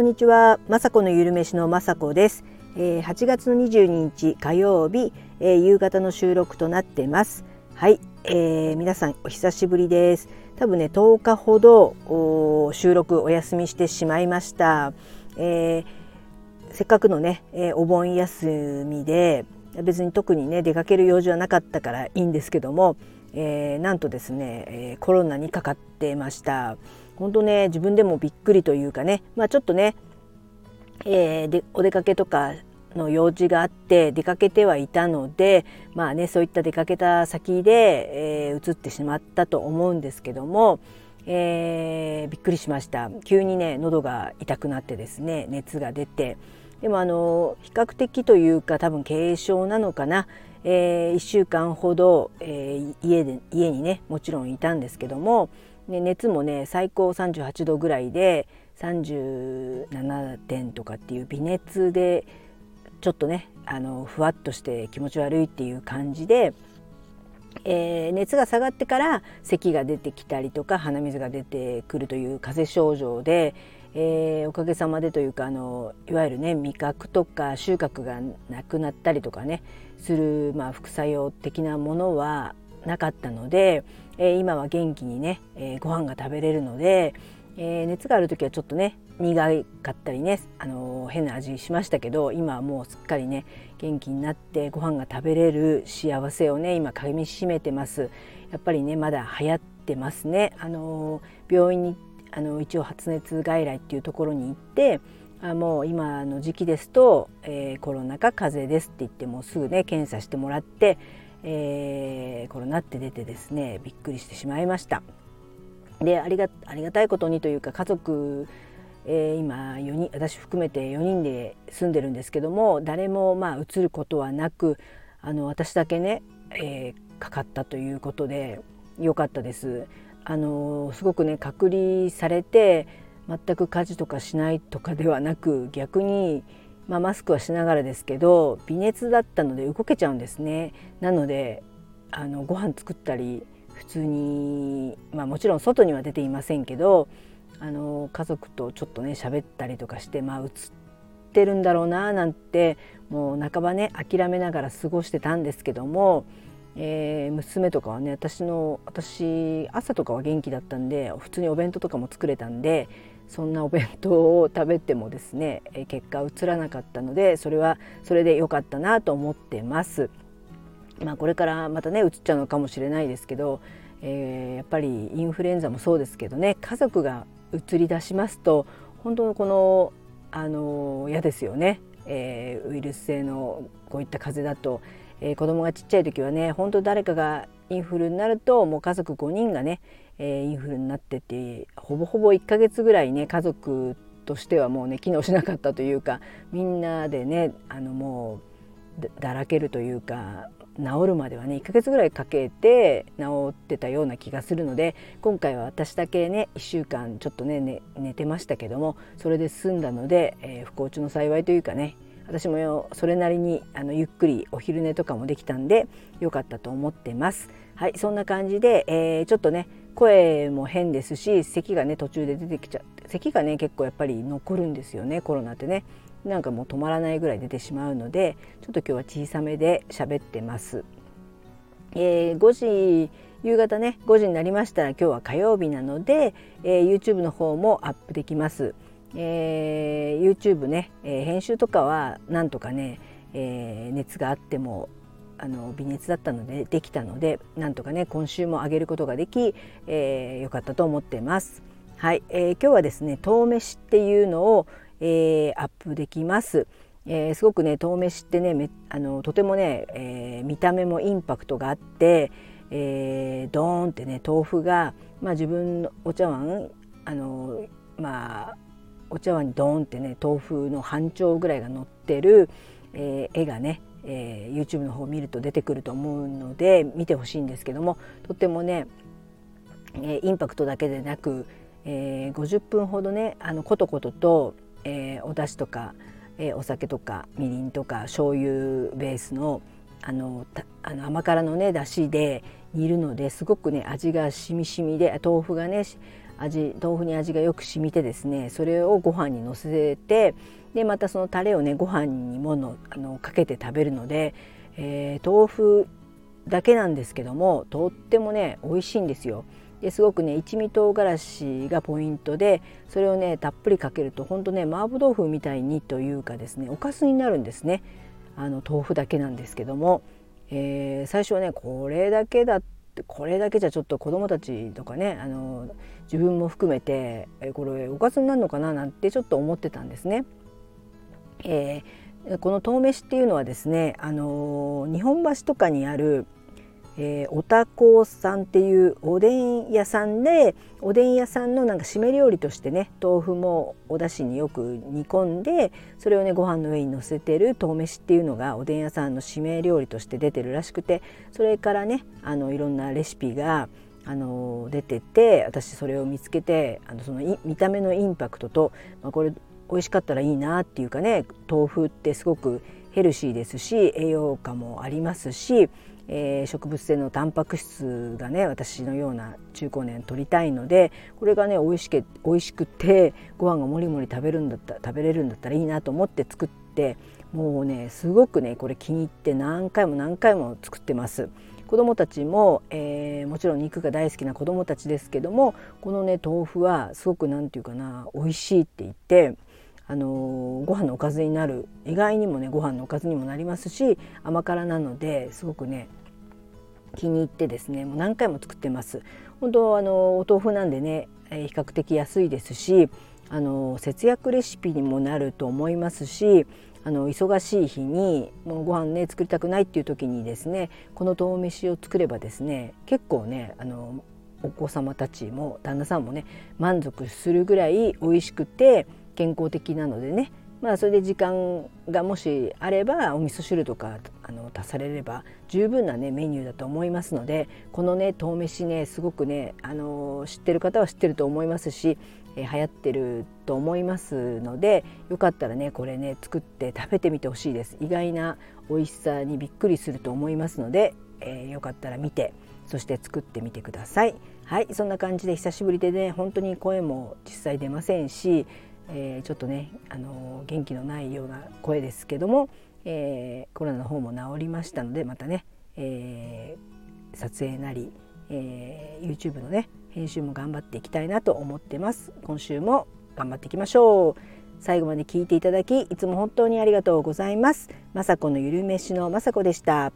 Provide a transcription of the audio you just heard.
こんにちは、まさこのゆるめしのまさこです、えー、8月の22日火曜日、えー、夕方の収録となってます。はい、えー、皆さんお久しぶりです。多分ね10日ほど収録お休みしてしまいました、えー、せっかくのね、えー、お盆休みで別に特にね出かける用事はなかったからいいんですけども、えー、なんとですね、えー、コロナにかかってました。本当ね自分でもびっくりというかね。まあちょっとね、えー、でお出かけとかの用事があって出かけてはいたのでまあねそういった出かけた先で、えー、移ってしまったと思うんですけども、えー、びっくりしました。急にね喉が痛くなってですね熱が出て。でもあの比較的というか多分軽症なのかな、えー、1週間ほど、えー、家で家にねもちろんいたんですけどもね、熱もね最高38度ぐらいで37点とかっていう微熱でちょっとねあのふわっとして気持ち悪いっていう感じで、えー、熱が下がってから咳が出てきたりとか鼻水が出てくるという風邪症状で、えー、おかげさまでというかあのいわゆるね味覚とか収穫がなくなったりとかねする、まあ、副作用的なものはなかったので、えー、今は元気にね、えー、ご飯が食べれるので、えー、熱がある時はちょっとね苦かったりね、あの変な味しましたけど今はもうすっかりね元気になってご飯が食べれる幸せをね今かみしめてます。やっぱりねまだ流行ってますね、あの病院にあの一応発熱外来っていうところに行ってあもう今の時期ですと、えー、コロナか風邪ですって言ってもうすぐね検査してもらってえー、コロナって出てですねびっくりしてしまいました。でありがありがたいことにというか家族、えー、今4人私含めて4人で住んでるんですけども誰もまあ移ることはなくあの私だけね、えー、かかったということで良かったです。あのすごくね隔離されて全く家事とかしないとかではなく逆にまあ、マスクはしながらですけど微熱だったので動けちゃうんですね。なのであのご飯作ったり普通に、まあ、もちろん外には出ていませんけどあの家族とちょっとね喋ったりとかしてまあ映ってるんだろうななんてもう半ばね諦めながら過ごしてたんですけども、えー、娘とかはね私の私朝とかは元気だったんで普通にお弁当とかも作れたんでそんなお弁当を食べてもですね結果映らなかったのでそれはそれで良かったなと思ってます。まあ、これからまたね映っちゃうのかもしれないですけど、えー、やっぱりインフルエンザもそうですけどね家族が移り出しますと本当のこのあの嫌ですよね、えー、ウイルス性のこういった風邪だと、えー、子供がちっちゃい時はね本当誰かがインフルになるともう家族5人がね、えー、インフルになっててほぼほぼ1ヶ月ぐらいね家族としてはもうね機能しなかったというかみんなでねあのもうだらけるというか治るまではね1ヶ月ぐらいかけて治ってたような気がするので今回は私だけね1週間ちょっとね、ね、寝てましたけどもそれで済んだので、えー、不幸中の幸いというかね私もそれなりにあのゆっくりお昼寝とかもできたんで良かったと思ってます。はいそんな感じで、えー、ちょっとね声も変ですし咳がね途中で出てきちゃって咳がね結構やっぱり残るんですよねコロナってねなんかもう止まらないぐらい出てしまうのでちょっと今日は小さめで喋ってます。えー、5時夕方ね5時になりましたら今日は火曜日なので、えー、YouTube の方もアップできます。えー、YouTube ね、えー、編集とかはなんとかね、えー、熱があってもあの微熱だったのでできたのでなんとかね今週も上げることができ、えー、よかったと思ってます。はい、えー、今日はですね豆飯っていうのを、えー、アップできます。えー、すごくね豆飯ってねあのとてもね、えー、見た目もインパクトがあって、えー、ドーンってね豆腐が、まあ、自分のお茶碗あのまあお茶碗にドーンってね豆腐の半丁ぐらいが乗ってる、えー、絵がねえー、YouTube の方を見ると出てくると思うので見てほしいんですけどもとってもね、えー、インパクトだけでなく、えー、50分ほどねあのコトコトと、えー、お出汁とか、えー、お酒とかみりんとか醤油ベースのあのあの甘辛のね出汁で煮るのですごくね味がしみしみで豆腐がね味豆腐に味がよく染みてですねそれをご飯にのせてでまたそのタレをねご飯にものあのかけて食べるので、えー、豆腐だけなんですけどもとってもね美味しいんですよ。ですごくね一味唐辛子がポイントでそれをねたっぷりかけるとほんとね麻婆豆腐みたいにというかですねおかずになるんですねあの豆腐だけなんですけども、えー、最初はねこれだけだこれだけじゃちょっと子どもたちとかねあの自分も含めてえこれおかずになるのかななんてちょっと思ってたんですね。えー、この遠飯っていうのはですね、あの日本橋とかにあるえー、おたこさんっていうおでん屋さんでおでん屋さんのなんか締め料理としてね豆腐もお出汁によく煮込んでそれをねご飯の上にのせてる豆飯っていうのがおでん屋さんの締め料理として出てるらしくてそれからねあのいろんなレシピがあの出てて私それを見つけてあのその見た目のインパクトと、まあ、これ美味しかったらいいなっていうかね豆腐ってすごくヘルシーですし栄養価もありますしえー、植物性のタンパク質がね私のような中高年取りたいのでこれがね美味しけ美味しくてご飯がもりもり食べるんだった食べれるんだったらいいなと思って作ってもうねすごくねこれ気に入って何回も何回も作ってます。子どもたちも、えー、もちろん肉が大好きな子どもたちですけどもこのね豆腐はすごく何て言うかな美味しいって言ってあのご飯のおかずになる意外にもねご飯のおかずにもなりますし甘辛なのですごくね気に入ってですねもう何回も作ってます。本当あのお豆腐なんでね、え、比較的安いですしあの節約レシピにもなると思いますしあの忙しい日にもうご飯ね作りたくないっていう時にですねこの豆飯を作ればですね結構ねあのお子様たちも旦那さんもね満足するぐらい美味しくて健康的なのでねまあそれで時間がもしあればお味噌汁とかあの足されれば十分なねメニューだと思いますのでこのね豆飯ねすごくねあの知ってる方は知ってると思いますし、えー、流行ってると思いますのでよかったらねこれね作って食べてみてほしいです。意外な美味しさにびっくりすると思いますので、えー、よかったら見てそして作ってみてください。はいそんな感じで久しぶりでね本当に声も実際出ませんしえー、ちょっとね、あの元気のないような声ですけども、えー、コロナの方も治りましたのでまたね、えー、撮影なり、えー、YouTube のね編集も頑張っていきたいなと思ってます。今週も頑張っていきましょう。最後まで聞いていただきいつも本当にありがとうございます。雅子のゆるめしの雅子でした。